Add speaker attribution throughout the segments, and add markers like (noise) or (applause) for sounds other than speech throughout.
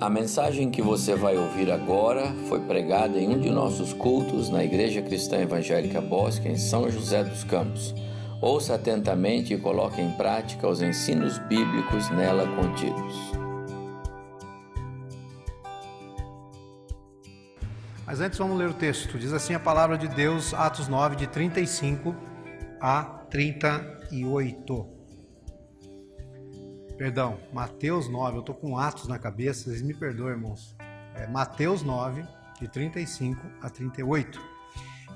Speaker 1: A mensagem que você vai ouvir agora foi pregada em um de nossos cultos na Igreja Cristã Evangélica Bosque, em São José dos Campos. Ouça atentamente e coloque em prática os ensinos bíblicos nela contidos.
Speaker 2: Mas antes vamos ler o texto. Diz assim a palavra de Deus, Atos 9, de 35 a 38. Perdão, Mateus 9, eu estou com Atos na cabeça, vocês me perdoem, irmãos. É Mateus 9, de 35 a 38.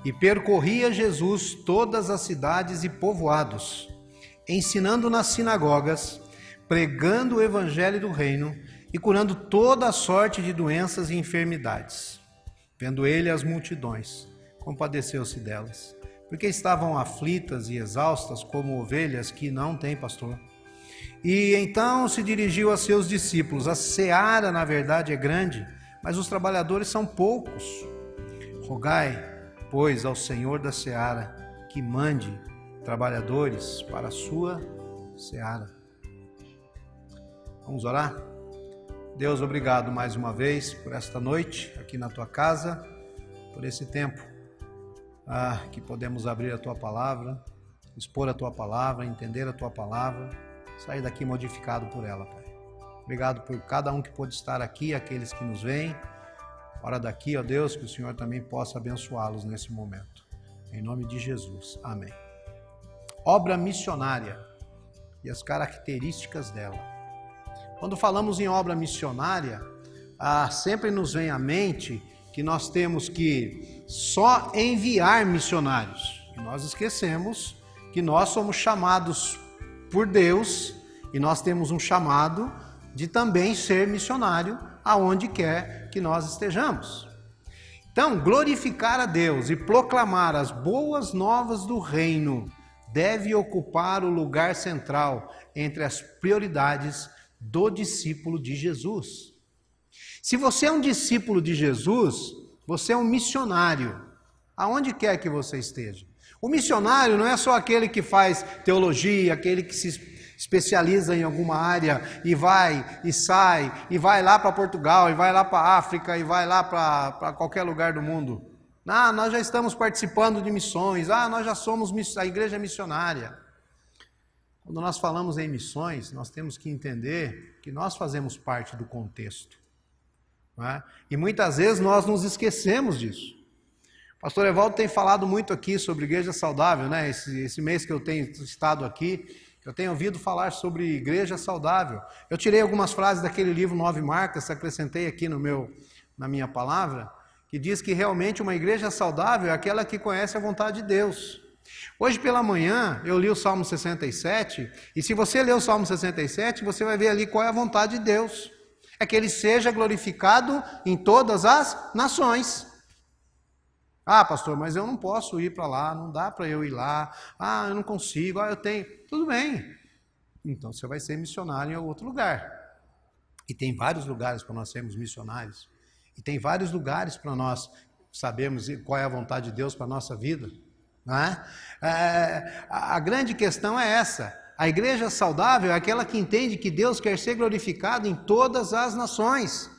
Speaker 2: E percorria Jesus todas as cidades e povoados, ensinando nas sinagogas, pregando o evangelho do reino e curando toda a sorte de doenças e enfermidades. Vendo ele as multidões, compadeceu-se delas, porque estavam aflitas e exaustas como ovelhas que não têm pastor. E então se dirigiu a seus discípulos: A seara, na verdade, é grande, mas os trabalhadores são poucos. Rogai, pois, ao Senhor da seara que mande trabalhadores para a sua seara. Vamos orar? Deus, obrigado mais uma vez por esta noite aqui na tua casa, por esse tempo ah, que podemos abrir a tua palavra, expor a tua palavra, entender a tua palavra sair daqui modificado por ela, Pai. Obrigado por cada um que pôde estar aqui, aqueles que nos veem. Fora daqui, ó Deus, que o Senhor também possa abençoá-los nesse momento. Em nome de Jesus. Amém. Obra missionária e as características dela. Quando falamos em obra missionária, ah, sempre nos vem à mente que nós temos que só enviar missionários. E nós esquecemos que nós somos chamados por Deus e nós temos um chamado de também ser missionário aonde quer que nós estejamos. Então, glorificar a Deus e proclamar as boas novas do reino deve ocupar o lugar central entre as prioridades do discípulo de Jesus. Se você é um discípulo de Jesus, você é um missionário, aonde quer que você esteja. O missionário não é só aquele que faz teologia, aquele que se especializa em alguma área e vai e sai, e vai lá para Portugal, e vai lá para África, e vai lá para qualquer lugar do mundo. Ah, nós já estamos participando de missões, ah, nós já somos a igreja missionária. Quando nós falamos em missões, nós temos que entender que nós fazemos parte do contexto. É? E muitas vezes nós nos esquecemos disso. Pastor Evaldo tem falado muito aqui sobre igreja saudável, né? Esse, esse mês que eu tenho estado aqui, eu tenho ouvido falar sobre igreja saudável. Eu tirei algumas frases daquele livro Nove Marcas, acrescentei aqui no meu, na minha palavra, que diz que realmente uma igreja saudável é aquela que conhece a vontade de Deus. Hoje pela manhã eu li o Salmo 67, e se você ler o Salmo 67, você vai ver ali qual é a vontade de Deus. É que ele seja glorificado em todas as nações. Ah, pastor, mas eu não posso ir para lá, não dá para eu ir lá. Ah, eu não consigo, ah, eu tenho. Tudo bem. Então você vai ser missionário em outro lugar. E tem vários lugares para nós sermos missionários. E tem vários lugares para nós sabermos qual é a vontade de Deus para a nossa vida. É? É, a grande questão é essa. A igreja saudável é aquela que entende que Deus quer ser glorificado em todas as nações.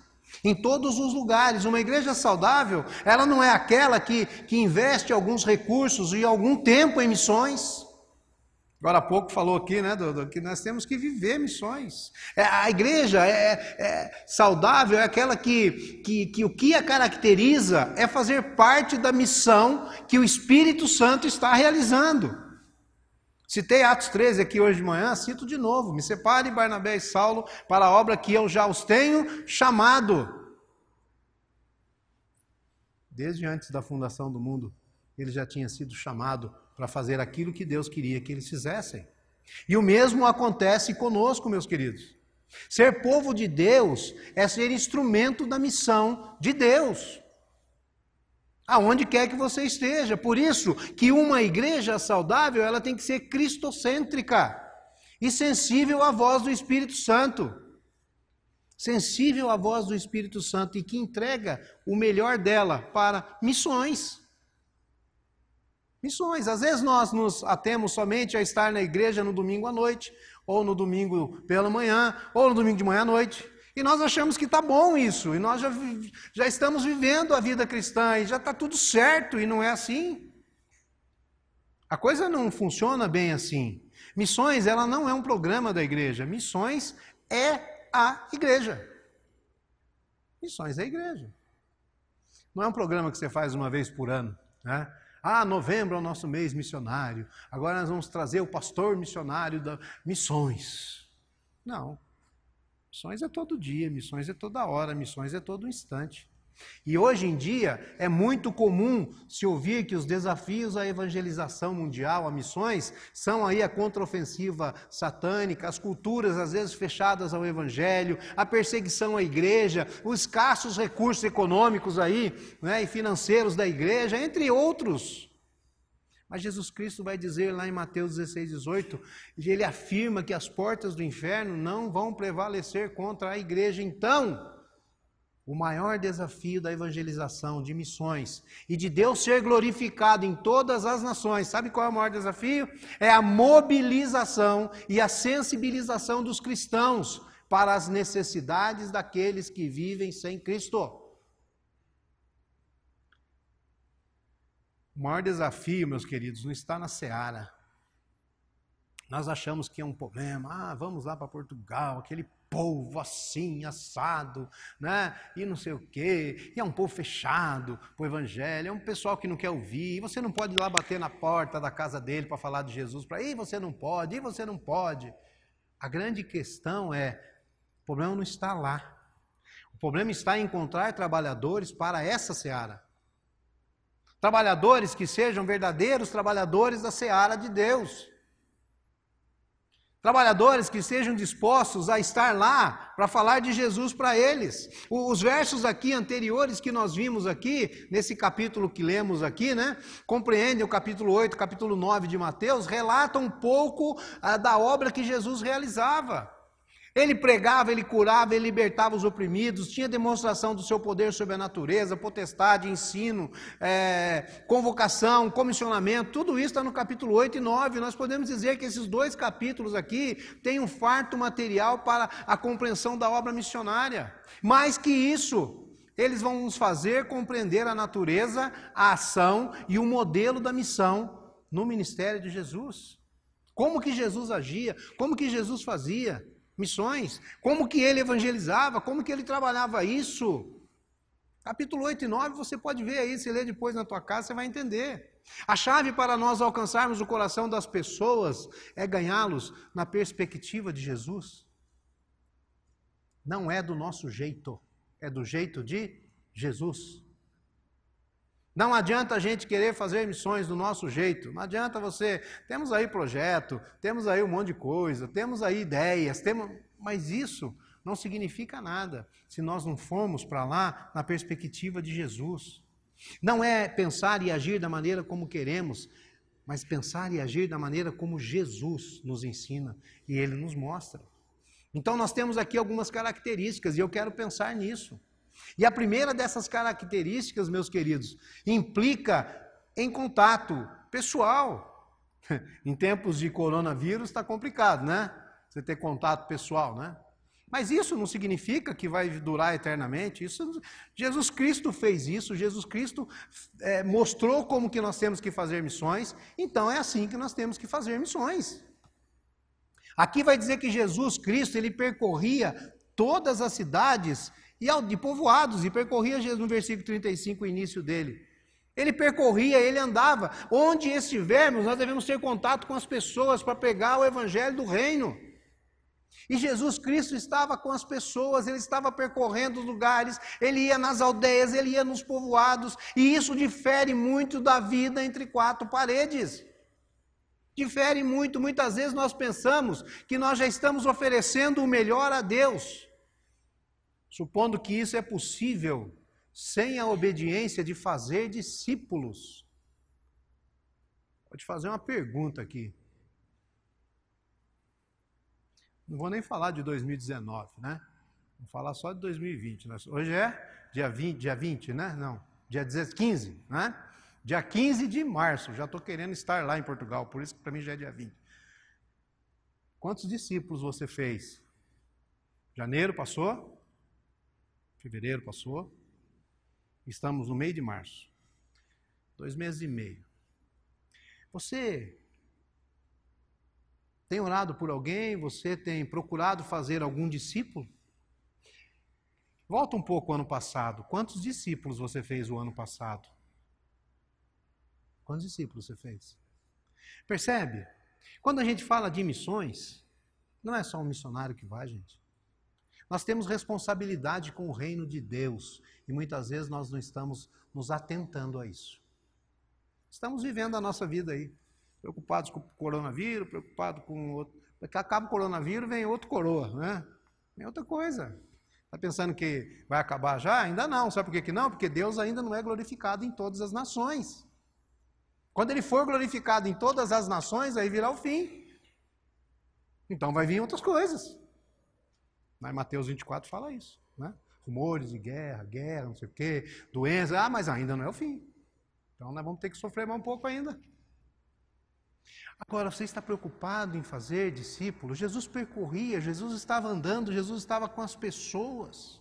Speaker 2: Em todos os lugares. Uma igreja saudável, ela não é aquela que, que investe alguns recursos e algum tempo em missões. Agora há pouco falou aqui, né, Dudu, que nós temos que viver missões. É, a igreja é, é, saudável, é aquela que, que, que o que a caracteriza é fazer parte da missão que o Espírito Santo está realizando. Citei Atos 13 aqui hoje de manhã, cito de novo: me separe Barnabé e Saulo para a obra que eu já os tenho chamado. Desde antes da fundação do mundo, ele já tinha sido chamado para fazer aquilo que Deus queria que eles fizessem. E o mesmo acontece conosco, meus queridos. Ser povo de Deus é ser instrumento da missão de Deus aonde quer que você esteja. Por isso que uma igreja saudável, ela tem que ser cristocêntrica e sensível à voz do Espírito Santo. Sensível à voz do Espírito Santo e que entrega o melhor dela para missões. Missões. Às vezes nós nos atemos somente a estar na igreja no domingo à noite, ou no domingo pela manhã, ou no domingo de manhã à noite. E nós achamos que está bom isso, e nós já, já estamos vivendo a vida cristã, e já está tudo certo, e não é assim. A coisa não funciona bem assim. Missões, ela não é um programa da igreja, missões é a igreja. Missões é a igreja. Não é um programa que você faz uma vez por ano, né? Ah, novembro é o nosso mês missionário. Agora nós vamos trazer o pastor missionário da missões. Não. Missões é todo dia, missões é toda hora, missões é todo instante. E hoje em dia é muito comum se ouvir que os desafios à evangelização mundial, a missões, são aí a contraofensiva satânica, as culturas às vezes fechadas ao evangelho, a perseguição à igreja, os escassos recursos econômicos aí, né, e financeiros da igreja, entre outros. Mas Jesus Cristo vai dizer lá em Mateus 16, 18, ele afirma que as portas do inferno não vão prevalecer contra a igreja. Então, o maior desafio da evangelização, de missões e de Deus ser glorificado em todas as nações, sabe qual é o maior desafio? É a mobilização e a sensibilização dos cristãos para as necessidades daqueles que vivem sem Cristo. O maior desafio, meus queridos, não está na seara. Nós achamos que é um problema. Ah, vamos lá para Portugal, aquele povo assim, assado, né? E não sei o quê. E é um povo fechado para o evangelho, é um pessoal que não quer ouvir. E você não pode ir lá bater na porta da casa dele para falar de Jesus para, e você não pode, e você não pode. A grande questão é, o problema não está lá. O problema está em encontrar trabalhadores para essa seara. Trabalhadores que sejam verdadeiros trabalhadores da seara de Deus. Trabalhadores que estejam dispostos a estar lá para falar de Jesus para eles. Os versos aqui anteriores que nós vimos aqui, nesse capítulo que lemos aqui, né? Compreendem o capítulo 8, capítulo 9 de Mateus, relatam um pouco ah, da obra que Jesus realizava. Ele pregava, ele curava, ele libertava os oprimidos, tinha demonstração do seu poder sobre a natureza, potestade, ensino, é, convocação, comissionamento, tudo isso está no capítulo 8 e 9. Nós podemos dizer que esses dois capítulos aqui têm um farto material para a compreensão da obra missionária. Mais que isso, eles vão nos fazer compreender a natureza, a ação e o modelo da missão no ministério de Jesus. Como que Jesus agia, como que Jesus fazia missões, como que ele evangelizava, como que ele trabalhava isso. Capítulo 8 e 9 você pode ver aí, se ler depois na tua casa, você vai entender. A chave para nós alcançarmos o coração das pessoas é ganhá-los na perspectiva de Jesus. Não é do nosso jeito, é do jeito de Jesus. Não adianta a gente querer fazer missões do nosso jeito. Não adianta você. Temos aí projeto, temos aí um monte de coisa, temos aí ideias, temos, mas isso não significa nada se nós não formos para lá na perspectiva de Jesus. Não é pensar e agir da maneira como queremos, mas pensar e agir da maneira como Jesus nos ensina e ele nos mostra. Então nós temos aqui algumas características e eu quero pensar nisso. E a primeira dessas características, meus queridos, implica em contato pessoal. (laughs) em tempos de coronavírus está complicado, né? Você ter contato pessoal, né? Mas isso não significa que vai durar eternamente. Isso, Jesus Cristo fez isso, Jesus Cristo é, mostrou como que nós temos que fazer missões, então é assim que nós temos que fazer missões. Aqui vai dizer que Jesus Cristo ele percorria todas as cidades e de povoados, e percorria Jesus no versículo 35, o início dele. Ele percorria, ele andava. Onde estivermos, nós devemos ter contato com as pessoas para pregar o evangelho do reino. E Jesus Cristo estava com as pessoas, ele estava percorrendo os lugares, ele ia nas aldeias, ele ia nos povoados, e isso difere muito da vida entre quatro paredes. Difere muito, muitas vezes nós pensamos que nós já estamos oferecendo o melhor a Deus. Supondo que isso é possível sem a obediência de fazer discípulos. Vou te fazer uma pergunta aqui. Não vou nem falar de 2019, né? Vou falar só de 2020. Hoje é dia 20, dia 20, né? Não, dia 15, né? Dia 15 de março. Já estou querendo estar lá em Portugal, por isso que para mim já é dia 20. Quantos discípulos você fez? Janeiro passou? Fevereiro passou. Estamos no meio de março. Dois meses e meio. Você tem orado por alguém? Você tem procurado fazer algum discípulo? Volta um pouco ao ano passado. Quantos discípulos você fez o ano passado? Quantos discípulos você fez? Percebe? Quando a gente fala de missões, não é só um missionário que vai, gente. Nós temos responsabilidade com o reino de Deus e muitas vezes nós não estamos nos atentando a isso. Estamos vivendo a nossa vida aí, preocupados com o coronavírus, preocupados com outro. Daqui acaba o coronavírus, vem outro coroa, né? Vem outra coisa. Está pensando que vai acabar já? Ainda não. Sabe por que, que não? Porque Deus ainda não é glorificado em todas as nações. Quando ele for glorificado em todas as nações, aí virá o fim. Então vai vir outras coisas. Mas Mateus 24 fala isso. Né? Rumores de guerra, guerra, não sei o quê, doença. Ah, mas ainda não é o fim. Então nós vamos ter que sofrer mais um pouco ainda. Agora, você está preocupado em fazer discípulos? Jesus percorria, Jesus estava andando, Jesus estava com as pessoas.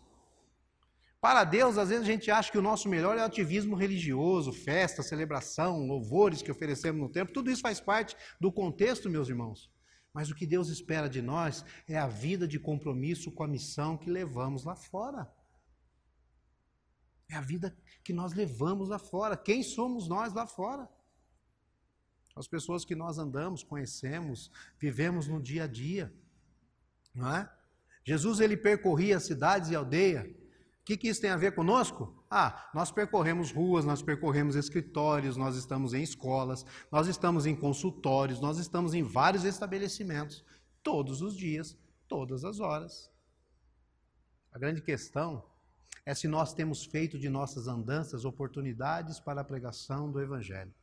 Speaker 2: Para Deus, às vezes a gente acha que o nosso melhor é o ativismo religioso, festa, celebração, louvores que oferecemos no templo. Tudo isso faz parte do contexto, meus irmãos. Mas o que Deus espera de nós é a vida de compromisso com a missão que levamos lá fora. É a vida que nós levamos lá fora. Quem somos nós lá fora? As pessoas que nós andamos, conhecemos, vivemos no dia a dia. Não é? Jesus ele percorria cidades e aldeias. O que, que isso tem a ver conosco? Ah, nós percorremos ruas, nós percorremos escritórios, nós estamos em escolas, nós estamos em consultórios, nós estamos em vários estabelecimentos, todos os dias, todas as horas. A grande questão é se nós temos feito de nossas andanças oportunidades para a pregação do Evangelho.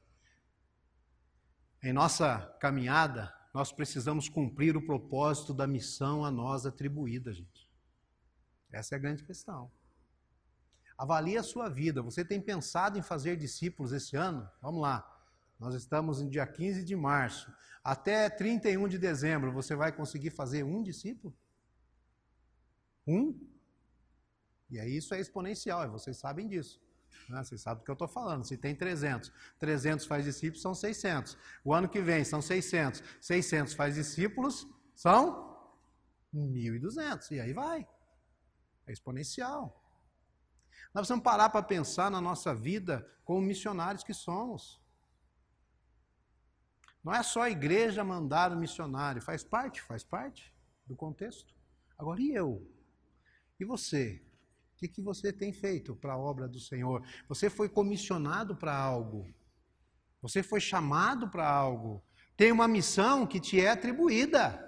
Speaker 2: Em nossa caminhada, nós precisamos cumprir o propósito da missão a nós atribuída, gente. Essa é a grande questão. Avalie a sua vida. Você tem pensado em fazer discípulos esse ano? Vamos lá. Nós estamos no dia 15 de março. Até 31 de dezembro, você vai conseguir fazer um discípulo? Um? E aí isso é exponencial, e vocês sabem disso. Né? Vocês sabem do que eu estou falando. Se tem 300, 300 faz discípulos, são 600. O ano que vem são 600. 600 faz discípulos, são 1.200. E aí vai. É exponencial. Nós precisamos parar para pensar na nossa vida como missionários que somos. Não é só a igreja mandar o missionário, faz parte, faz parte do contexto. Agora, e eu? E você? O que, que você tem feito para a obra do Senhor? Você foi comissionado para algo. Você foi chamado para algo. Tem uma missão que te é atribuída.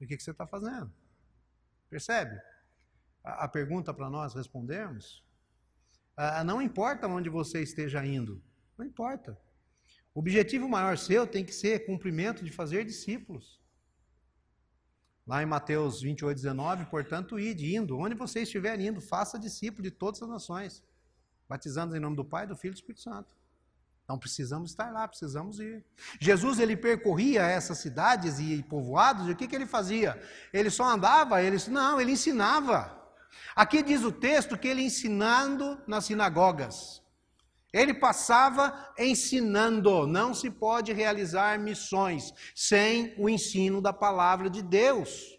Speaker 2: E o que, que você está fazendo? Percebe? A, pergunta para nós respondermos. Ah, não importa onde você esteja indo. Não importa. O objetivo maior seu tem que ser cumprimento de fazer discípulos. Lá em Mateus 28, 19, portanto, ide, indo, onde você estiver indo, faça discípulo de todas as nações, batizando em nome do Pai, do Filho e do Espírito Santo. Então precisamos estar lá, precisamos ir. Jesus ele percorria essas cidades e povoados, e o que, que ele fazia? Ele só andava, ele não, ele ensinava. Aqui diz o texto que ele ensinando nas sinagogas. Ele passava ensinando. Não se pode realizar missões sem o ensino da palavra de Deus.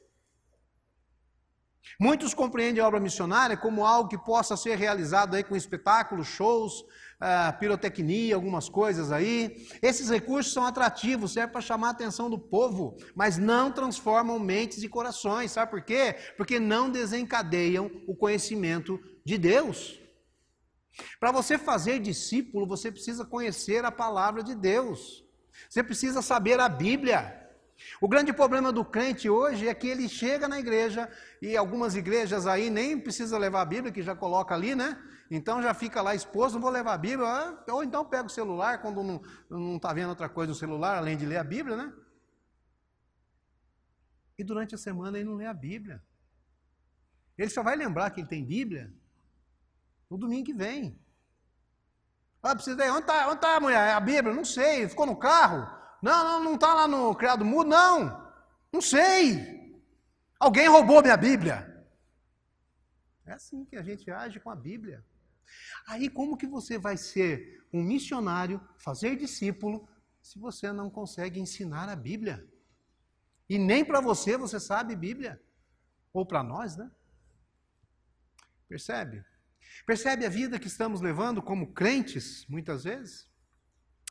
Speaker 2: Muitos compreendem a obra missionária como algo que possa ser realizado aí com espetáculos, shows, uh, pirotecnia, algumas coisas aí. Esses recursos são atrativos, servem para chamar a atenção do povo, mas não transformam mentes e corações. Sabe por quê? Porque não desencadeiam o conhecimento de Deus. Para você fazer discípulo, você precisa conhecer a palavra de Deus. Você precisa saber a Bíblia. O grande problema do crente hoje é que ele chega na igreja e algumas igrejas aí nem precisa levar a Bíblia, que já coloca ali, né? Então já fica lá exposto, não vou levar a Bíblia, ah, ou então pega o celular quando não está vendo outra coisa no celular, além de ler a Bíblia, né? E durante a semana ele não lê a Bíblia. Ele só vai lembrar que ele tem Bíblia no domingo que vem. Ah, precisa. Onde está onde tá, mulher? A Bíblia? Não sei. Ficou no carro? Não, não, não está lá no criado mudo? Não. Não sei. Alguém roubou minha Bíblia. É assim que a gente age com a Bíblia. Aí como que você vai ser um missionário, fazer discípulo, se você não consegue ensinar a Bíblia? E nem para você você sabe Bíblia. Ou para nós, né? Percebe? Percebe a vida que estamos levando como crentes, muitas vezes?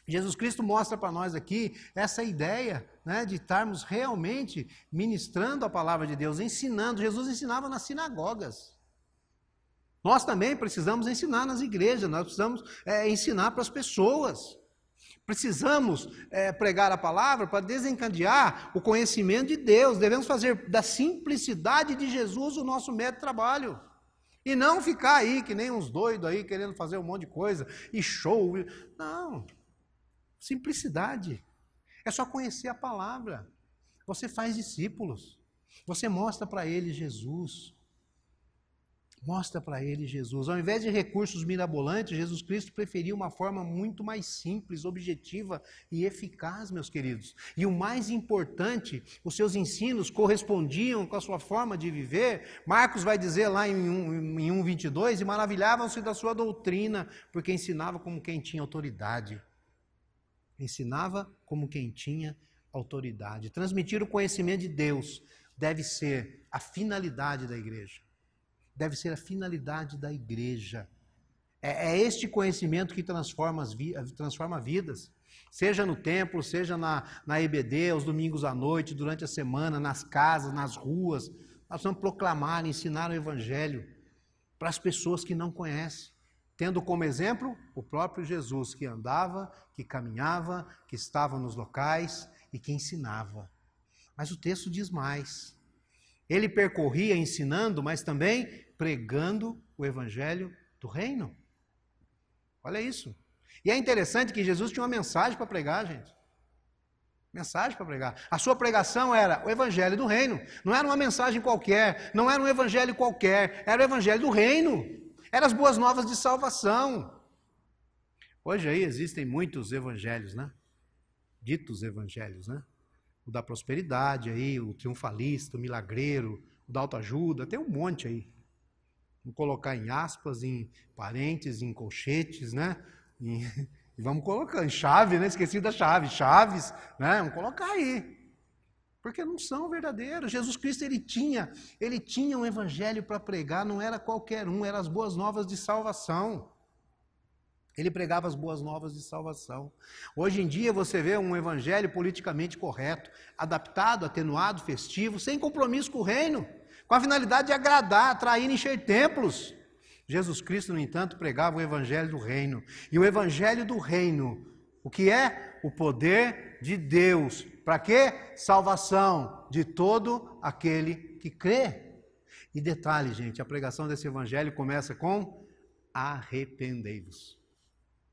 Speaker 2: Jesus Cristo mostra para nós aqui essa ideia né, de estarmos realmente ministrando a palavra de Deus, ensinando. Jesus ensinava nas sinagogas. Nós também precisamos ensinar nas igrejas, nós precisamos é, ensinar para as pessoas. Precisamos é, pregar a palavra para desencadear o conhecimento de Deus. Devemos fazer da simplicidade de Jesus o nosso método de trabalho. E não ficar aí que nem uns doidos aí querendo fazer um monte de coisa e show. Não. Simplicidade. É só conhecer a palavra. Você faz discípulos. Você mostra para eles Jesus. Mostra para ele Jesus. Ao invés de recursos mirabolantes, Jesus Cristo preferiu uma forma muito mais simples, objetiva e eficaz, meus queridos. E o mais importante, os seus ensinos correspondiam com a sua forma de viver. Marcos vai dizer lá em 1,22: E maravilhavam-se da sua doutrina, porque ensinava como quem tinha autoridade. Ensinava como quem tinha autoridade. Transmitir o conhecimento de Deus deve ser a finalidade da igreja deve ser a finalidade da igreja. É, é este conhecimento que transforma, as vi, transforma vidas. Seja no templo, seja na, na EBD, aos domingos à noite, durante a semana, nas casas, nas ruas. Nós vamos proclamar, ensinar o Evangelho para as pessoas que não conhecem. Tendo como exemplo o próprio Jesus, que andava, que caminhava, que estava nos locais e que ensinava. Mas o texto diz mais. Ele percorria ensinando, mas também pregando o evangelho do reino. Olha isso. E é interessante que Jesus tinha uma mensagem para pregar, gente. Mensagem para pregar. A sua pregação era o evangelho do reino. Não era uma mensagem qualquer, não era um evangelho qualquer, era o evangelho do reino. Eram as boas novas de salvação. Hoje aí existem muitos evangelhos, né? Ditos evangelhos, né? O da prosperidade aí, o triunfalista, o milagreiro, o da autoajuda, tem um monte aí. Vamos colocar em aspas, em parênteses, em colchetes, né? (laughs) E vamos colocar em chave, né? Esqueci da chave, chaves, né? Vamos colocar aí. Porque não são verdadeiros. Jesus Cristo ele tinha, ele tinha um evangelho para pregar, não era qualquer um, eram as boas novas de salvação. Ele pregava as boas novas de salvação. Hoje em dia você vê um evangelho politicamente correto, adaptado, atenuado, festivo, sem compromisso com o reino com a finalidade de agradar, atrair, encher templos. Jesus Cristo, no entanto, pregava o evangelho do reino. E o evangelho do reino, o que é? O poder de Deus. Para quê? Salvação de todo aquele que crê. E detalhe, gente, a pregação desse evangelho começa com arrependei-vos.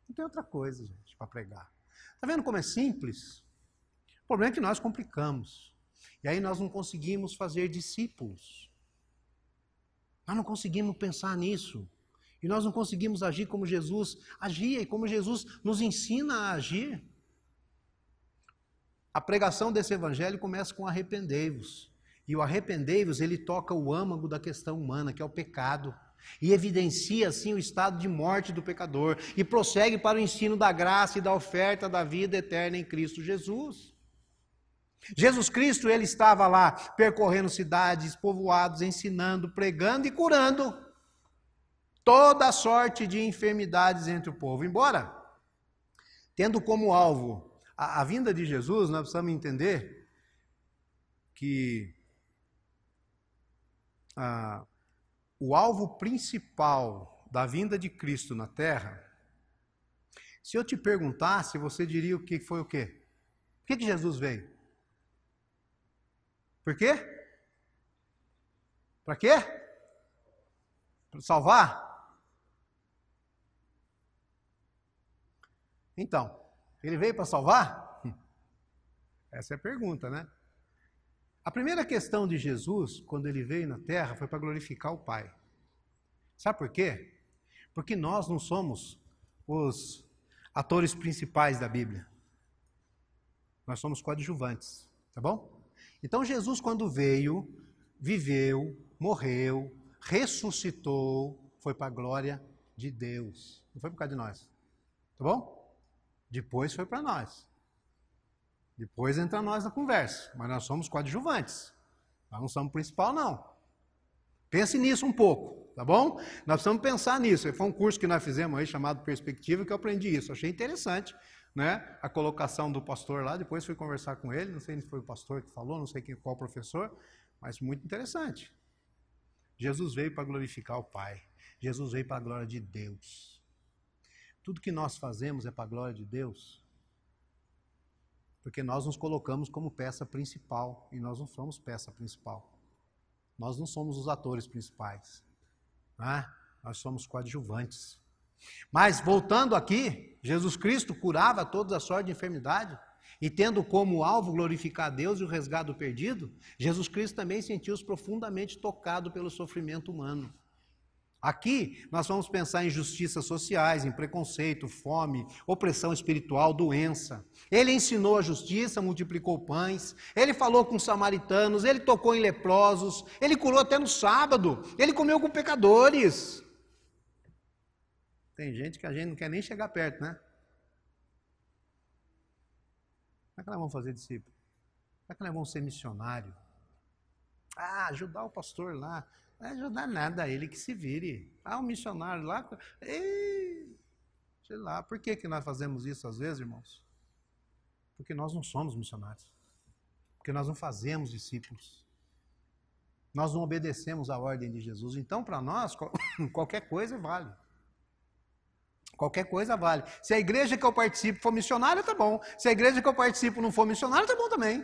Speaker 2: Não tem outra coisa, gente, para pregar. Está vendo como é simples? O problema é que nós complicamos. E aí nós não conseguimos fazer discípulos. Nós não conseguimos pensar nisso. E nós não conseguimos agir como Jesus agia e como Jesus nos ensina a agir. A pregação desse evangelho começa com arrependei-vos. E o arrependei-vos, ele toca o âmago da questão humana, que é o pecado. E evidencia assim o estado de morte do pecador e prossegue para o ensino da graça e da oferta da vida eterna em Cristo Jesus. Jesus Cristo, ele estava lá percorrendo cidades, povoados, ensinando, pregando e curando toda sorte de enfermidades entre o povo. Embora tendo como alvo a, a vinda de Jesus, nós precisamos entender que a, o alvo principal da vinda de Cristo na terra, se eu te perguntasse, você diria o que foi o quê? Por que, que Jesus veio? Por quê? Para quê? Para salvar? Então, ele veio para salvar? (laughs) Essa é a pergunta, né? A primeira questão de Jesus, quando ele veio na terra, foi para glorificar o Pai. Sabe por quê? Porque nós não somos os atores principais da Bíblia. Nós somos coadjuvantes, tá bom? Então Jesus, quando veio, viveu, morreu, ressuscitou, foi para a glória de Deus. Não foi por causa de nós. Tá bom? Depois foi para nós. Depois entra nós na conversa. Mas nós somos coadjuvantes. Nós não somos principal, não. Pense nisso um pouco, tá bom? Nós precisamos pensar nisso. Foi um curso que nós fizemos aí chamado Perspectiva que eu aprendi isso. Achei interessante, né? A colocação do pastor lá. Depois fui conversar com ele. Não sei se foi o pastor que falou, não sei quem, qual professor, mas muito interessante. Jesus veio para glorificar o Pai. Jesus veio para a glória de Deus. Tudo que nós fazemos é para a glória de Deus. Porque nós nos colocamos como peça principal e nós não somos peça principal. Nós não somos os atores principais. Né? Nós somos coadjuvantes. Mas voltando aqui, Jesus Cristo curava toda a sorte de enfermidade. E tendo como alvo glorificar a Deus e o resgate perdido, Jesus Cristo também sentiu-se profundamente tocado pelo sofrimento humano. Aqui nós vamos pensar em justiças sociais, em preconceito, fome, opressão espiritual, doença. Ele ensinou a justiça, multiplicou pães, ele falou com os samaritanos, ele tocou em leprosos, ele curou até no sábado, ele comeu com pecadores. Tem gente que a gente não quer nem chegar perto, né? Como é que nós vamos fazer discípulo? Como é que nós vamos ser missionário? Ah, ajudar o pastor lá. Não ajudar nada, ele que se vire. Ah, um missionário lá. Ei, sei lá, por que, que nós fazemos isso às vezes, irmãos? Porque nós não somos missionários. Porque nós não fazemos discípulos. Nós não obedecemos a ordem de Jesus. Então, para nós, (laughs) qualquer coisa vale. Qualquer coisa vale. Se a igreja que eu participo for missionária, tá bom. Se a igreja que eu participo não for missionária, tá bom também.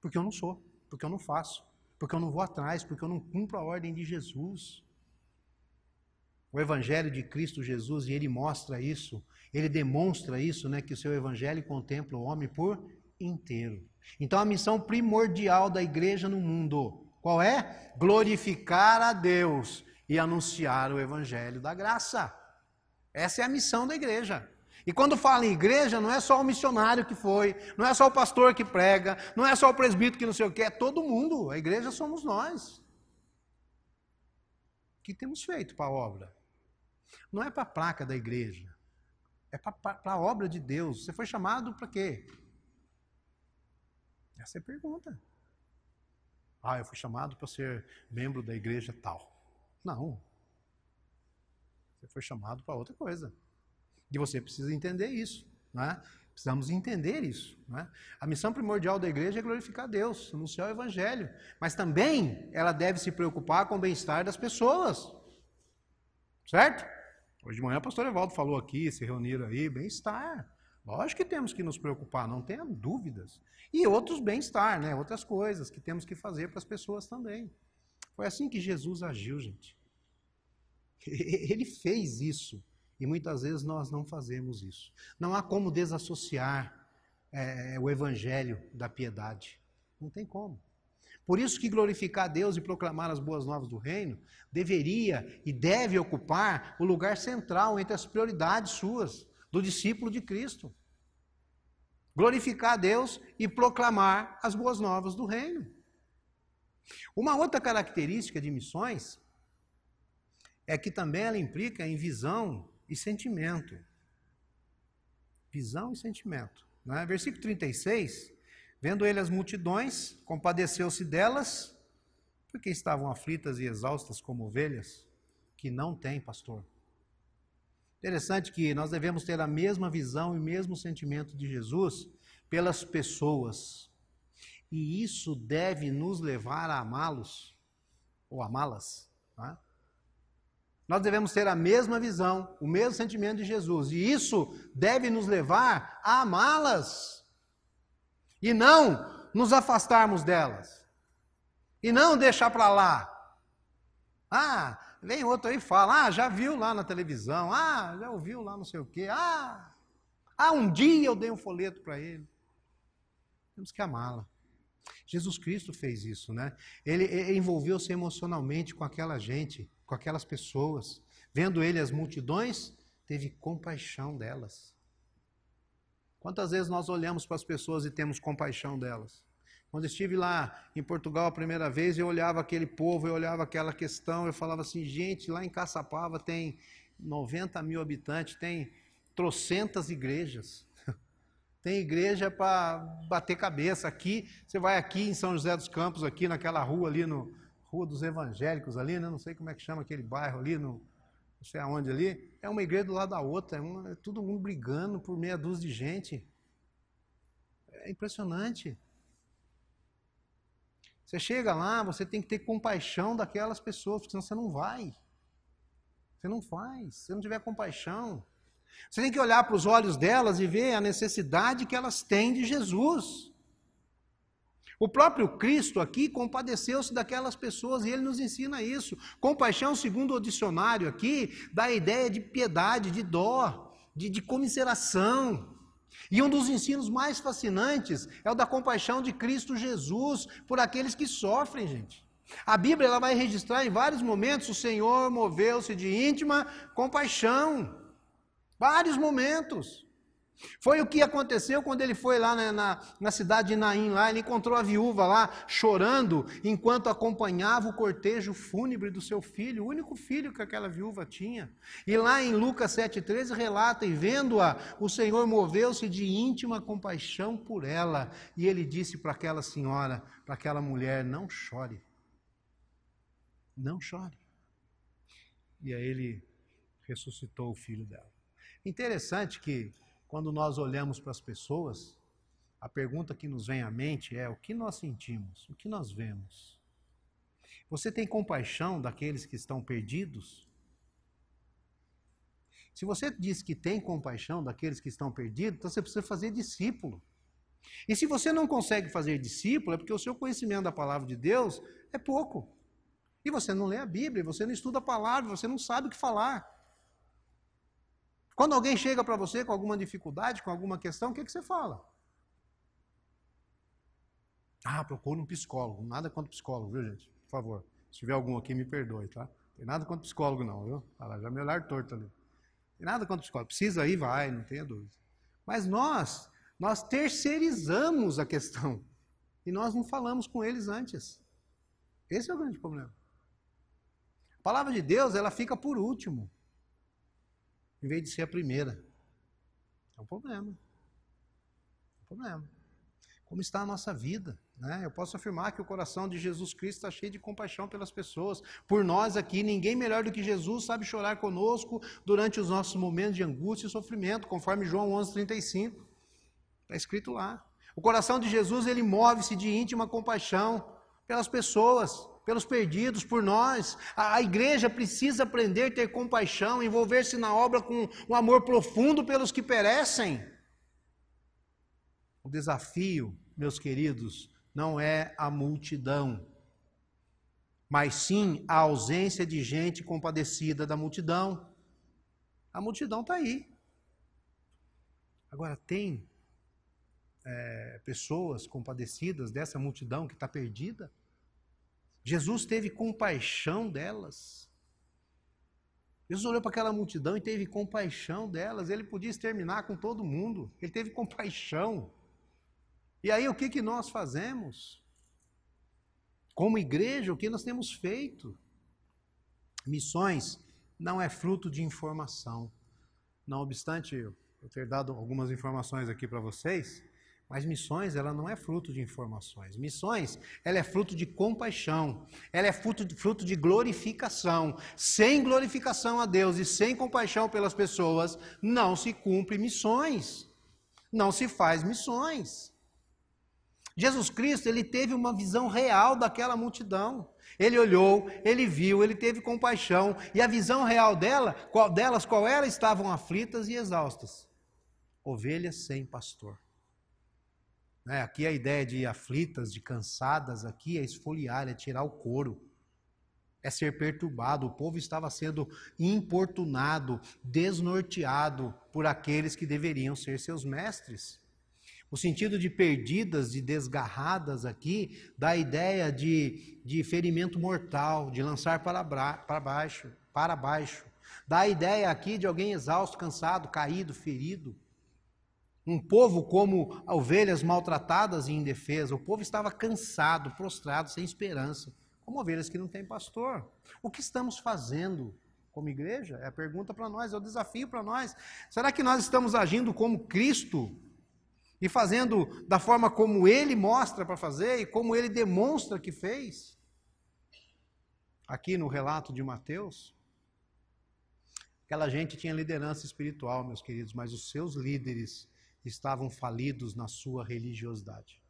Speaker 2: Porque eu não sou, porque eu não faço porque eu não vou atrás, porque eu não cumpro a ordem de Jesus. O Evangelho de Cristo Jesus, e ele mostra isso, ele demonstra isso, né, que o seu Evangelho contempla o homem por inteiro. Então a missão primordial da igreja no mundo, qual é? Glorificar a Deus e anunciar o Evangelho da graça. Essa é a missão da igreja. E quando fala em igreja, não é só o missionário que foi, não é só o pastor que prega, não é só o presbítero que não sei o que, é todo mundo. A igreja somos nós. O que temos feito para a obra? Não é para a placa da igreja, é para a obra de Deus. Você foi chamado para quê? Essa é a pergunta. Ah, eu fui chamado para ser membro da igreja tal. Não. Você foi chamado para outra coisa. E você precisa entender isso. Né? Precisamos entender isso. Né? A missão primordial da igreja é glorificar Deus, anunciar o Evangelho. Mas também ela deve se preocupar com o bem-estar das pessoas. Certo? Hoje de manhã o pastor Evaldo falou aqui, se reuniram aí, bem-estar. Lógico que temos que nos preocupar, não tenha dúvidas. E outros bem-estar, né? outras coisas que temos que fazer para as pessoas também. Foi assim que Jesus agiu, gente. (laughs) Ele fez isso. E muitas vezes nós não fazemos isso. Não há como desassociar é, o evangelho da piedade. Não tem como. Por isso que glorificar a Deus e proclamar as boas novas do reino deveria e deve ocupar o lugar central entre as prioridades suas, do discípulo de Cristo. Glorificar a Deus e proclamar as boas novas do reino. Uma outra característica de missões é que também ela implica em visão e sentimento. Visão e sentimento. Né? Versículo 36. Vendo ele as multidões, compadeceu-se delas, porque estavam aflitas e exaustas como ovelhas, que não têm pastor. Interessante que nós devemos ter a mesma visão e o mesmo sentimento de Jesus pelas pessoas. E isso deve nos levar a amá-los, ou amá-las. Né? Nós devemos ter a mesma visão, o mesmo sentimento de Jesus. E isso deve nos levar a amá-las. E não nos afastarmos delas. E não deixar para lá. Ah, vem outro aí e fala: ah, já viu lá na televisão. Ah, já ouviu lá não sei o quê. Ah, ah um dia eu dei um folheto para ele. Temos que amá-la. Jesus Cristo fez isso, né? Ele, ele envolveu-se emocionalmente com aquela gente com aquelas pessoas. Vendo ele as multidões, teve compaixão delas. Quantas vezes nós olhamos para as pessoas e temos compaixão delas? Quando estive lá em Portugal a primeira vez, eu olhava aquele povo, eu olhava aquela questão, eu falava assim, gente, lá em Caçapava tem 90 mil habitantes, tem trocentas igrejas. (laughs) Tem igreja para bater cabeça. Aqui, você vai aqui em São José dos Campos, aqui naquela rua ali, no Rua dos Evangélicos ali, né? não sei como é que chama aquele bairro ali, no, não sei aonde ali. É uma igreja do lado da outra, é, uma, é todo mundo brigando por meia dúzia de gente. É impressionante. Você chega lá, você tem que ter compaixão daquelas pessoas, porque senão você não vai. Você não faz. Se não tiver compaixão, você tem que olhar para os olhos delas e ver a necessidade que elas têm de Jesus. O próprio Cristo aqui compadeceu-se daquelas pessoas e ele nos ensina isso. Compaixão, segundo o dicionário aqui, dá a ideia de piedade, de dó, de, de comiseração. E um dos ensinos mais fascinantes é o da compaixão de Cristo Jesus por aqueles que sofrem, gente. A Bíblia ela vai registrar em vários momentos o Senhor moveu-se de íntima compaixão. Vários momentos. Foi o que aconteceu quando ele foi lá na, na, na, cidade de Naim, lá, ele encontrou a viúva lá chorando enquanto acompanhava o cortejo fúnebre do seu filho, o único filho que aquela viúva tinha. E lá em Lucas 7,13 relata, e vendo-a, o Senhor moveu-se de íntima compaixão por ela, e ele disse para aquela senhora, para aquela mulher: Não chore, não chore. E aí ele ressuscitou o filho dela. Interessante que, quando nós olhamos para as pessoas, a pergunta que nos vem à mente é: o que nós sentimos? O que nós vemos? Você tem compaixão daqueles que estão perdidos? Se você diz que tem compaixão daqueles que estão perdidos, então você precisa fazer discípulo. E se você não consegue fazer discípulo, é porque o seu conhecimento da palavra de Deus é pouco. E você não lê a Bíblia, você não estuda a palavra, você não sabe o que falar. Quando alguém chega para você com alguma dificuldade, com alguma questão, o que, que você fala? Ah, procura um psicólogo. Nada contra psicólogo, viu, gente? Por favor. Se tiver algum aqui, me perdoe, tá? Tem nada contra psicólogo, não, viu? Ah, já me olhar torto ali. Tem nada contra psicólogo. Precisa ir, vai, não tenha dúvida. Mas nós, nós terceirizamos a questão. E nós não falamos com eles antes. Esse é o grande problema. A palavra de Deus, ela fica por último em vez de ser a primeira. É um problema. É um problema. Como está a nossa vida? Né? Eu posso afirmar que o coração de Jesus Cristo está cheio de compaixão pelas pessoas. Por nós aqui, ninguém melhor do que Jesus sabe chorar conosco durante os nossos momentos de angústia e sofrimento, conforme João 11,35. Está escrito lá. O coração de Jesus, ele move-se de íntima compaixão pelas pessoas pelos perdidos, por nós. A, a igreja precisa aprender a ter compaixão, envolver-se na obra com um amor profundo pelos que perecem. O desafio, meus queridos, não é a multidão, mas sim a ausência de gente compadecida da multidão. A multidão está aí. Agora, tem é, pessoas compadecidas dessa multidão que está perdida? Jesus teve compaixão delas. Jesus olhou para aquela multidão e teve compaixão delas. Ele podia exterminar com todo mundo. Ele teve compaixão. E aí o que, que nós fazemos? Como igreja, o que nós temos feito? Missões não é fruto de informação. Não obstante eu ter dado algumas informações aqui para vocês, mas missões, ela não é fruto de informações. Missões, ela é fruto de compaixão. Ela é fruto de, fruto de glorificação. Sem glorificação a Deus e sem compaixão pelas pessoas, não se cumpre missões. Não se faz missões. Jesus Cristo, ele teve uma visão real daquela multidão. Ele olhou, ele viu, ele teve compaixão, e a visão real dela, qual, delas, qual era? Estavam aflitas e exaustas. Ovelhas sem pastor. Né? Aqui a ideia de aflitas, de cansadas, aqui é esfoliar, é tirar o couro, é ser perturbado. O povo estava sendo importunado, desnorteado por aqueles que deveriam ser seus mestres. O sentido de perdidas, de desgarradas aqui, dá a ideia de, de ferimento mortal, de lançar para, para baixo, para baixo. Dá a ideia aqui de alguém exausto, cansado, caído, ferido. Um povo como ovelhas maltratadas e indefesas. O povo estava cansado, prostrado, sem esperança, como ovelhas que não têm pastor. O que estamos fazendo como igreja? É a pergunta para nós, é o desafio para nós. Será que nós estamos agindo como Cristo e fazendo da forma como ele mostra para fazer e como ele demonstra que fez? Aqui no relato de Mateus, aquela gente tinha liderança espiritual, meus queridos, mas os seus líderes estavam falidos na sua religiosidade.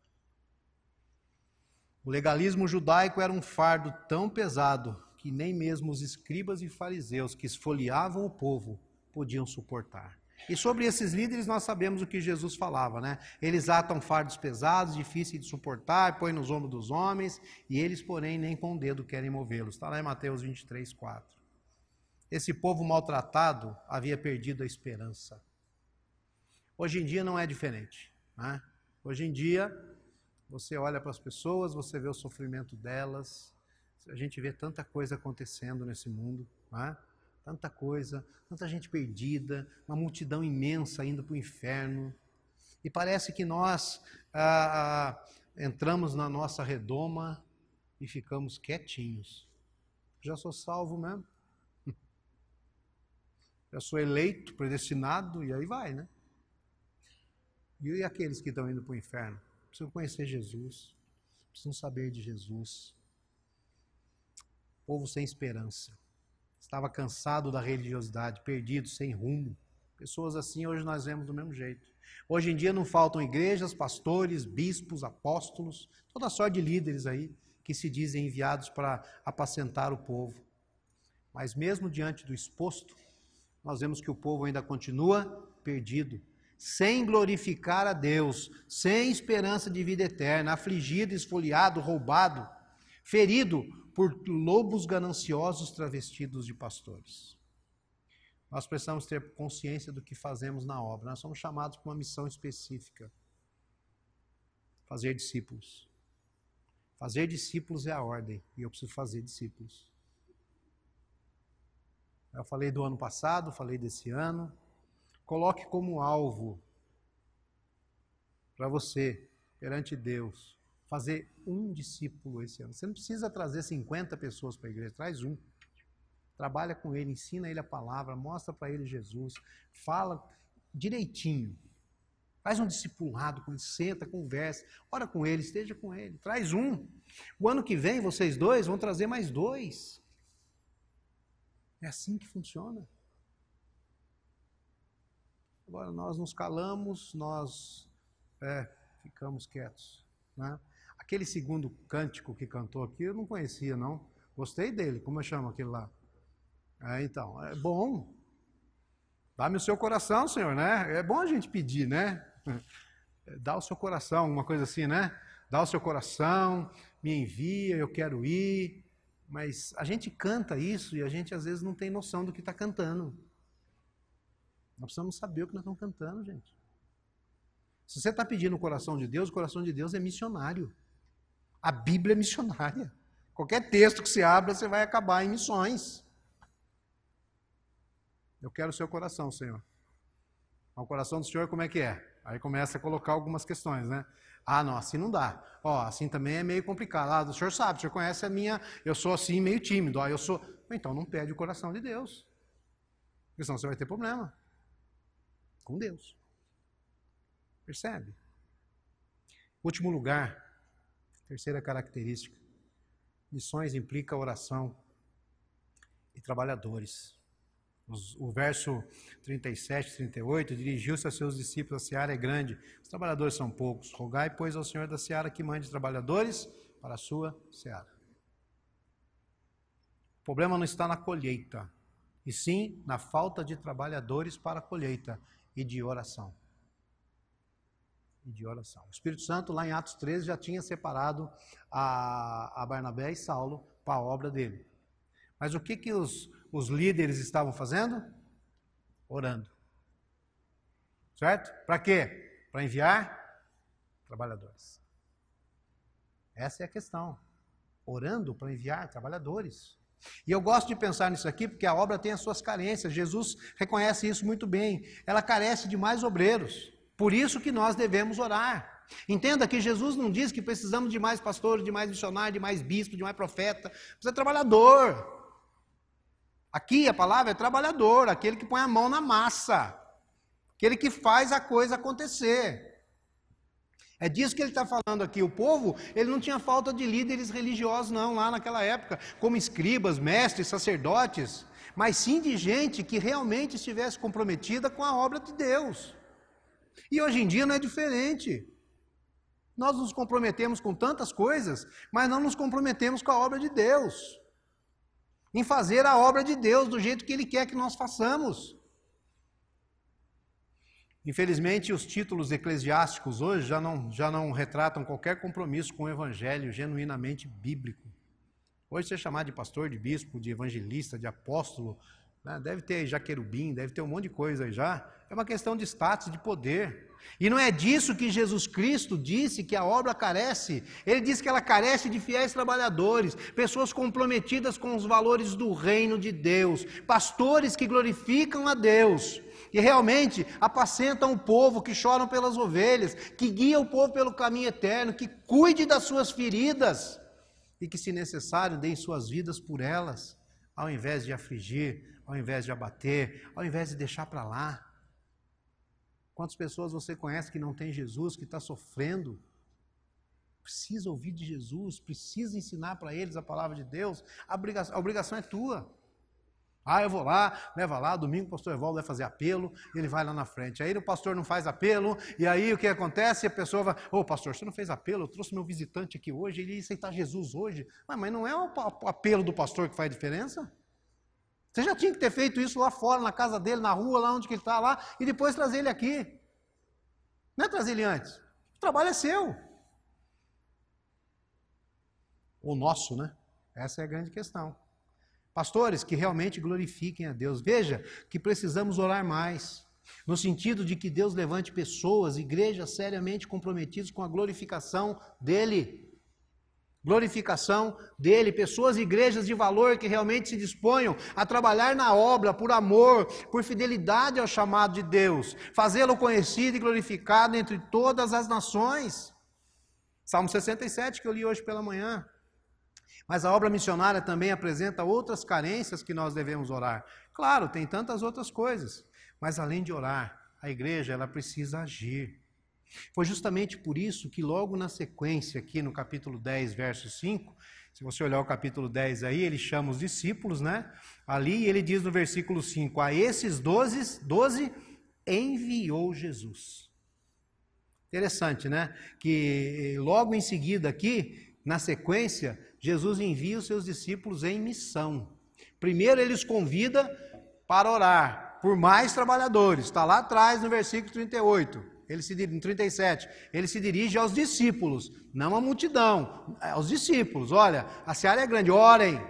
Speaker 2: O legalismo judaico era um fardo tão pesado que nem mesmo os escribas e fariseus que esfoliavam o povo podiam suportar. E sobre esses líderes nós sabemos o que Jesus falava, né? Eles atam fardos pesados, difíceis de suportar, põem nos ombros dos homens, e eles, porém, nem com o dedo querem movê-los. Está lá em Mateus 23, 4. Esse povo maltratado havia perdido a esperança. Hoje em dia não é diferente. Né? Hoje em dia, você olha para as pessoas, você vê o sofrimento delas, a gente vê tanta coisa acontecendo nesse mundo, é? tanta coisa, tanta gente perdida, uma multidão imensa indo para o inferno. E parece que nós ah, ah, entramos na nossa redoma e ficamos quietinhos. Já sou salvo mesmo. (laughs) Já sou eleito, predestinado, e aí vai, né? E aqueles que estão indo para o inferno? Precisam conhecer Jesus, precisam saber de Jesus povo sem esperança. Estava cansado da religiosidade, perdido, sem rumo. Pessoas assim hoje nós vemos do mesmo jeito. Hoje em dia não faltam igrejas, pastores, bispos, apóstolos, toda sorte de líderes aí que se dizem enviados para apacentar o povo. Mas mesmo diante do exposto, nós vemos que o povo ainda continua perdido, sem glorificar a Deus, sem esperança de vida eterna, afligido, esfoliado, roubado, ferido por lobos gananciosos travestidos de pastores. Nós precisamos ter consciência do que fazemos na obra. Nós somos chamados para uma missão específica: fazer discípulos. Fazer discípulos é a ordem, e eu preciso fazer discípulos. Eu falei do ano passado, falei desse ano. Coloque como alvo para você, perante Deus, fazer um discípulo esse ano. Você não precisa trazer 50 pessoas para a igreja, traz um. Trabalha com ele, ensina ele a palavra, mostra para ele Jesus, fala direitinho. Faz um discipulado com ele, senta, conversa, ora com ele, esteja com ele, traz um. O ano que vem, vocês dois vão trazer mais dois. É assim que funciona. Agora nós nos calamos, nós é, ficamos quietos. Né? Aquele segundo cântico que cantou aqui, eu não conhecia, não. Gostei dele, como eu chamo aquele lá? É, então, é bom. Dá-me o seu coração, Senhor, né? É bom a gente pedir, né? (laughs) Dá o seu coração, uma coisa assim, né? Dá o seu coração, me envia, eu quero ir. Mas a gente canta isso e a gente às vezes não tem noção do que está cantando. Nós precisamos saber o que nós estamos cantando, gente. Se você está pedindo o coração de Deus, o coração de Deus é missionário. A Bíblia é missionária. Qualquer texto que você abra, você vai acabar em missões. Eu quero o seu coração, Senhor. O coração do Senhor, como é que é? Aí começa a colocar algumas questões, né? Ah, não, assim não dá. Ó, assim também é meio complicado. Ah, o senhor sabe, o senhor conhece a minha. Eu sou assim, meio tímido. Ah, eu sou. Então não pede o coração de Deus. Porque senão você vai ter problema com Deus. Percebe? Último lugar, Terceira característica: missões implica oração e trabalhadores. O verso 37 38 dirigiu-se a seus discípulos: a seara é grande, os trabalhadores são poucos. Rogai, pois, ao Senhor da seara que mande trabalhadores para a sua seara. O problema não está na colheita, e sim na falta de trabalhadores para a colheita e de oração e de oração. O Espírito Santo, lá em Atos 13, já tinha separado a, a Barnabé e Saulo para a obra dele. Mas o que, que os, os líderes estavam fazendo? Orando. Certo? Para quê? Para enviar trabalhadores. Essa é a questão. Orando para enviar trabalhadores. E eu gosto de pensar nisso aqui porque a obra tem as suas carências. Jesus reconhece isso muito bem. Ela carece de mais obreiros. Por isso que nós devemos orar. Entenda que Jesus não diz que precisamos de mais pastores, de mais missionários, de mais bispos, de mais profeta. Precisa de trabalhador. Aqui a palavra é trabalhador, aquele que põe a mão na massa, aquele que faz a coisa acontecer. É disso que ele está falando aqui. O povo, ele não tinha falta de líderes religiosos, não, lá naquela época, como escribas, mestres, sacerdotes, mas sim de gente que realmente estivesse comprometida com a obra de Deus. E hoje em dia não é diferente. Nós nos comprometemos com tantas coisas, mas não nos comprometemos com a obra de Deus. Em fazer a obra de Deus do jeito que Ele quer que nós façamos. Infelizmente, os títulos eclesiásticos hoje já não, já não retratam qualquer compromisso com o evangelho genuinamente bíblico. Hoje, você chamar de pastor, de bispo, de evangelista, de apóstolo, né? deve ter já querubim, deve ter um monte de coisa aí já. É uma questão de status, de poder. E não é disso que Jesus Cristo disse que a obra carece. Ele disse que ela carece de fiéis trabalhadores, pessoas comprometidas com os valores do reino de Deus, pastores que glorificam a Deus, que realmente apacentam o povo, que choram pelas ovelhas, que guiam o povo pelo caminho eterno, que cuide das suas feridas e que, se necessário, deem suas vidas por elas, ao invés de afligir, ao invés de abater, ao invés de deixar para lá. Quantas pessoas você conhece que não tem Jesus, que está sofrendo? Precisa ouvir de Jesus, precisa ensinar para eles a palavra de Deus. A obrigação, a obrigação é tua. Ah, eu vou lá, leva lá, domingo o pastor Evaldo vai fazer apelo, ele vai lá na frente. Aí o pastor não faz apelo, e aí o que acontece? A pessoa vai, ô oh, pastor, você não fez apelo, eu trouxe meu visitante aqui hoje, ele ia aceitar Jesus hoje. Mas, mas não é o apelo do pastor que faz diferença? Você já tinha que ter feito isso lá fora, na casa dele, na rua, lá onde ele está lá, e depois trazer ele aqui. Não é trazer ele antes. O trabalho é seu. O nosso, né? Essa é a grande questão. Pastores que realmente glorifiquem a Deus. Veja que precisamos orar mais. No sentido de que Deus levante pessoas, igrejas seriamente comprometidas com a glorificação dEle glorificação dele, pessoas igrejas de valor que realmente se disponham a trabalhar na obra por amor, por fidelidade ao chamado de Deus, fazê-lo conhecido e glorificado entre todas as nações. Salmo 67 que eu li hoje pela manhã. Mas a obra missionária também apresenta outras carências que nós devemos orar. Claro, tem tantas outras coisas, mas além de orar, a igreja ela precisa agir. Foi justamente por isso que, logo na sequência, aqui no capítulo 10, verso 5, se você olhar o capítulo 10 aí, ele chama os discípulos, né? Ali ele diz no versículo 5: A esses doze, doze enviou Jesus. Interessante, né? Que logo em seguida aqui, na sequência, Jesus envia os seus discípulos em missão. Primeiro ele os convida para orar por mais trabalhadores. Está lá atrás no versículo 38 ele se, em 37, ele se dirige aos discípulos, não à multidão, é aos discípulos. Olha, a seara é grande, orem.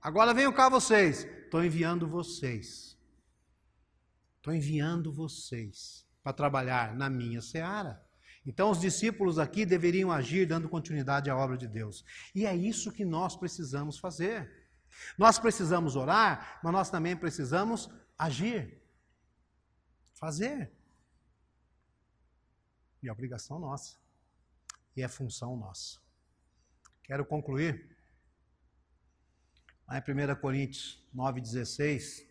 Speaker 2: Agora venham cá vocês. Estou enviando vocês. Estou enviando vocês para trabalhar na minha seara. Então, os discípulos aqui deveriam agir dando continuidade à obra de Deus. E é isso que nós precisamos fazer. Nós precisamos orar, mas nós também precisamos agir. Fazer. E é obrigação nossa. E é função nossa. Quero concluir. Lá em 1 Coríntios 9,16,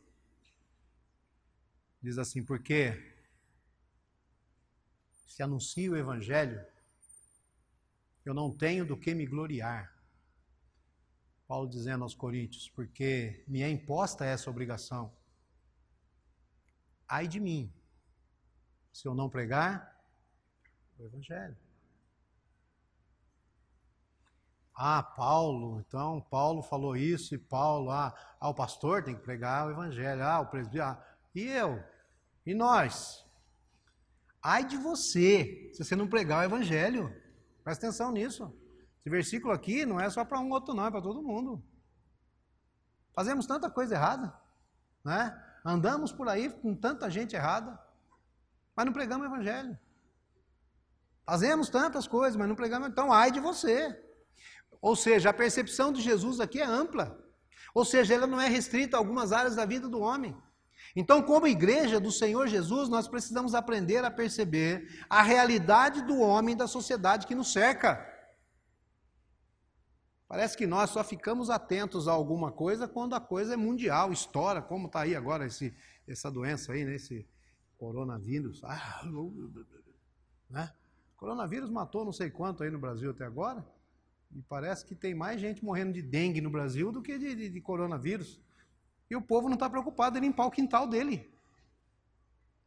Speaker 2: diz assim: Porque se anuncio o Evangelho, eu não tenho do que me gloriar. Paulo dizendo aos Coríntios: Porque me é imposta essa obrigação. Ai de mim, se eu não pregar o Evangelho. Ah, Paulo, então Paulo falou isso e Paulo, ah, ah o pastor tem que pregar o Evangelho, ah, o presbítero, ah, e eu? E nós? Ai de você, se você não pregar o Evangelho. Presta atenção nisso. Esse versículo aqui não é só para um outro, não, é para todo mundo. Fazemos tanta coisa errada, né? Andamos por aí com tanta gente errada, mas não pregamos o Evangelho. Fazemos tantas coisas, mas não pregamos. Então, ai de você. Ou seja, a percepção de Jesus aqui é ampla. Ou seja, ela não é restrita a algumas áreas da vida do homem. Então, como igreja do Senhor Jesus, nós precisamos aprender a perceber a realidade do homem da sociedade que nos cerca. Parece que nós só ficamos atentos a alguma coisa quando a coisa é mundial, estoura, como está aí agora esse, essa doença aí, né? esse coronavírus. Ah, né? Coronavírus matou não sei quanto aí no Brasil até agora. E parece que tem mais gente morrendo de dengue no Brasil do que de, de, de coronavírus. E o povo não está preocupado em limpar o quintal dele.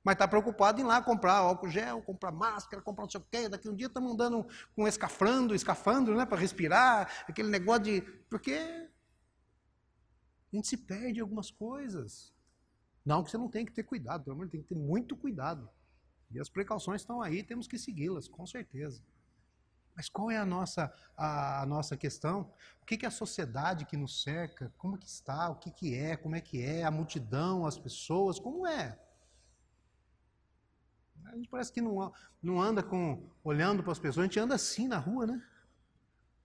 Speaker 2: Mas está preocupado em ir lá comprar álcool gel, comprar máscara, comprar não sei o quê. Daqui um dia estamos andando com escafrando, escafandro, né, para respirar, aquele negócio de. Porque a gente se perde algumas coisas. Não que você não tem que ter cuidado, pelo menos tem que ter muito cuidado. E as precauções estão aí, temos que segui-las, com certeza. Mas qual é a nossa, a, a, nossa questão? O que, que é a sociedade que nos cerca? Como que está? O que, que é? Como é que é? A multidão, as pessoas, como é? A gente parece que não, não anda com olhando para as pessoas, a gente anda assim na rua, né?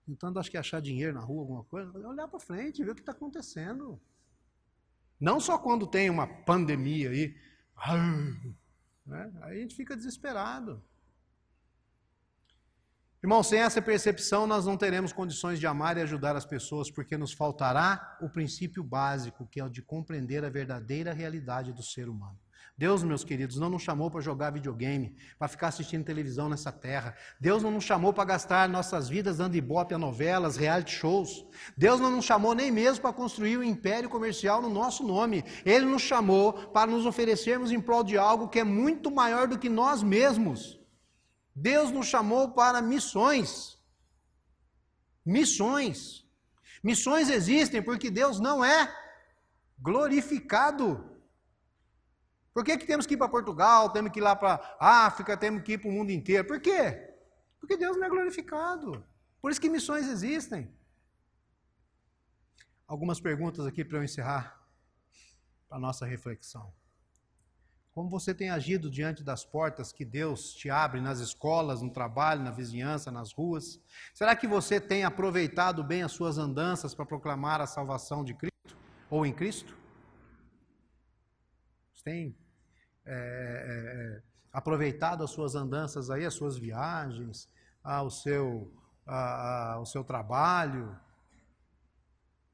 Speaker 2: Tentando, acho que achar dinheiro na rua, alguma coisa. Olhar para frente, ver o que está acontecendo. Não só quando tem uma pandemia aí, né? aí a gente fica desesperado. Irmão, sem essa percepção, nós não teremos condições de amar e ajudar as pessoas, porque nos faltará o princípio básico, que é o de compreender a verdadeira realidade do ser humano. Deus, meus queridos, não nos chamou para jogar videogame, para ficar assistindo televisão nessa terra. Deus não nos chamou para gastar nossas vidas dando ibope a novelas, reality shows. Deus não nos chamou nem mesmo para construir um império comercial no nosso nome. Ele nos chamou para nos oferecermos em prol de algo que é muito maior do que nós mesmos. Deus nos chamou para missões. Missões. Missões existem porque Deus não é glorificado. Por que, que temos que ir para Portugal, temos que ir lá para África, temos que ir para o mundo inteiro? Por quê? Porque Deus não é glorificado. Por isso que missões existem. Algumas perguntas aqui para eu encerrar a nossa reflexão. Como você tem agido diante das portas que Deus te abre nas escolas, no trabalho, na vizinhança, nas ruas? Será que você tem aproveitado bem as suas andanças para proclamar a salvação de Cristo ou em Cristo? Tem é, é, é aproveitado as suas andanças aí, as suas viagens, ah, o, seu, ah, ah, o seu trabalho?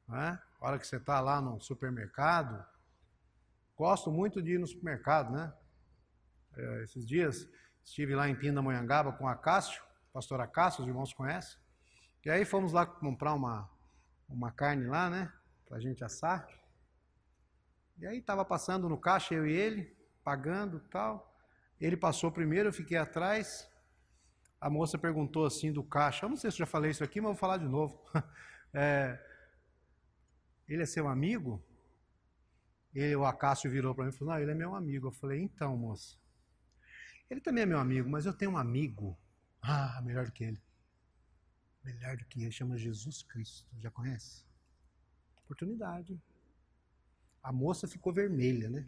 Speaker 2: Né? A hora que você está lá no supermercado, Gosto muito de ir no supermercado, né? É, esses dias estive lá em Pindamonhangaba com a Cássio, pastor Acácio, os irmãos conhecem. E aí fomos lá comprar uma, uma carne lá, né? Pra gente assar. E aí estava passando no caixa, eu e ele, pagando tal. Ele passou primeiro, eu fiquei atrás. A moça perguntou assim do caixa, eu não sei se eu já falei isso aqui, mas vou falar de novo. (laughs) É, ele é seu amigo? Ele, o Acácio virou para mim e falou: Não, ele é meu amigo. Eu falei: Então, moça, ele também é meu amigo, mas eu tenho um amigo, ah, melhor do que ele. Melhor do que ele, chama Jesus Cristo. Já conhece? Oportunidade. A moça ficou vermelha, né?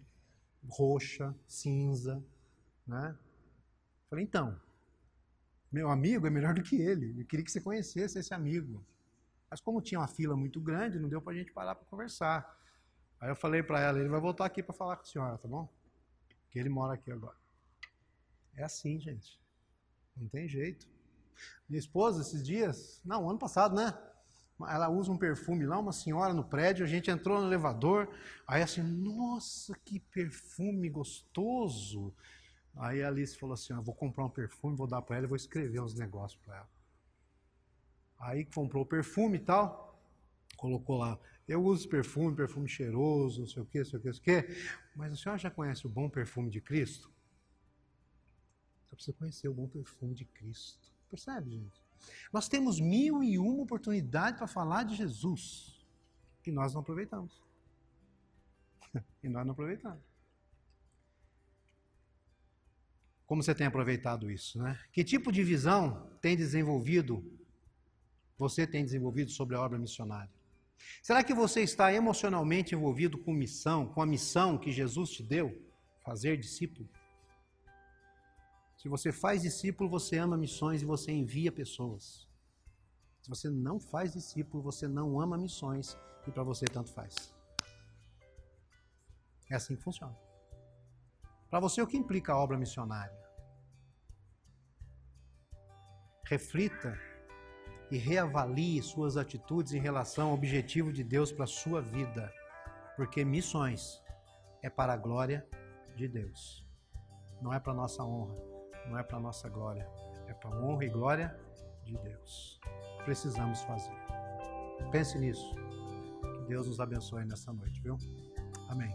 Speaker 2: Roxa, cinza, né? Falei: Então, meu amigo é melhor do que ele. Eu queria que você conhecesse esse amigo. Mas como tinha uma fila muito grande, não deu para a gente parar para conversar. Aí eu falei para ela, ele vai voltar aqui para falar com a senhora, tá bom? Que ele mora aqui agora. É assim, gente. Não tem jeito. Minha esposa, esses dias, não, ano passado, né? Ela usa um perfume lá, uma senhora no prédio, a gente entrou no elevador, aí assim, nossa, que perfume gostoso. Aí a Alice falou assim, eu vou comprar um perfume, vou dar para ela vou escrever uns negócios para ela. Aí comprou o perfume e tal, colocou lá, eu uso perfume, perfume cheiroso, não sei o que, não sei o que, não sei o que. Mas a senhora já conhece o bom perfume de Cristo? Só precisa conhecer o bom perfume de Cristo. Percebe, gente? Nós temos mil e uma oportunidades para falar de Jesus e nós não aproveitamos. (laughs) e nós não aproveitamos. Como você tem aproveitado isso, né? Que tipo de visão tem desenvolvido, você tem desenvolvido sobre a obra missionária? Será que você está emocionalmente envolvido com missão, com a missão que Jesus te deu? Fazer discípulo? Se você faz discípulo, você ama missões e você envia pessoas. Se você não faz discípulo, você não ama missões e para você tanto faz. É assim que funciona. Para você, o que implica a obra missionária? Reflita e reavalie suas atitudes em relação ao objetivo de Deus para a sua vida, porque missões é para a glória de Deus. Não é para nossa honra, não é para nossa glória, é para honra e glória de Deus. Precisamos fazer. Pense nisso. Que Deus nos abençoe nessa noite, viu? Amém.